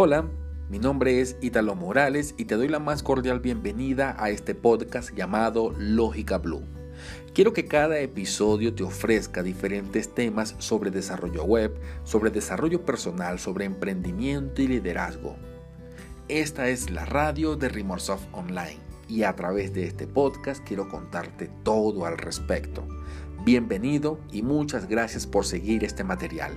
Hola, mi nombre es Italo Morales y te doy la más cordial bienvenida a este podcast llamado Lógica Blue. Quiero que cada episodio te ofrezca diferentes temas sobre desarrollo web, sobre desarrollo personal, sobre emprendimiento y liderazgo. Esta es la radio de Rimorsoft Online y a través de este podcast quiero contarte todo al respecto. Bienvenido y muchas gracias por seguir este material.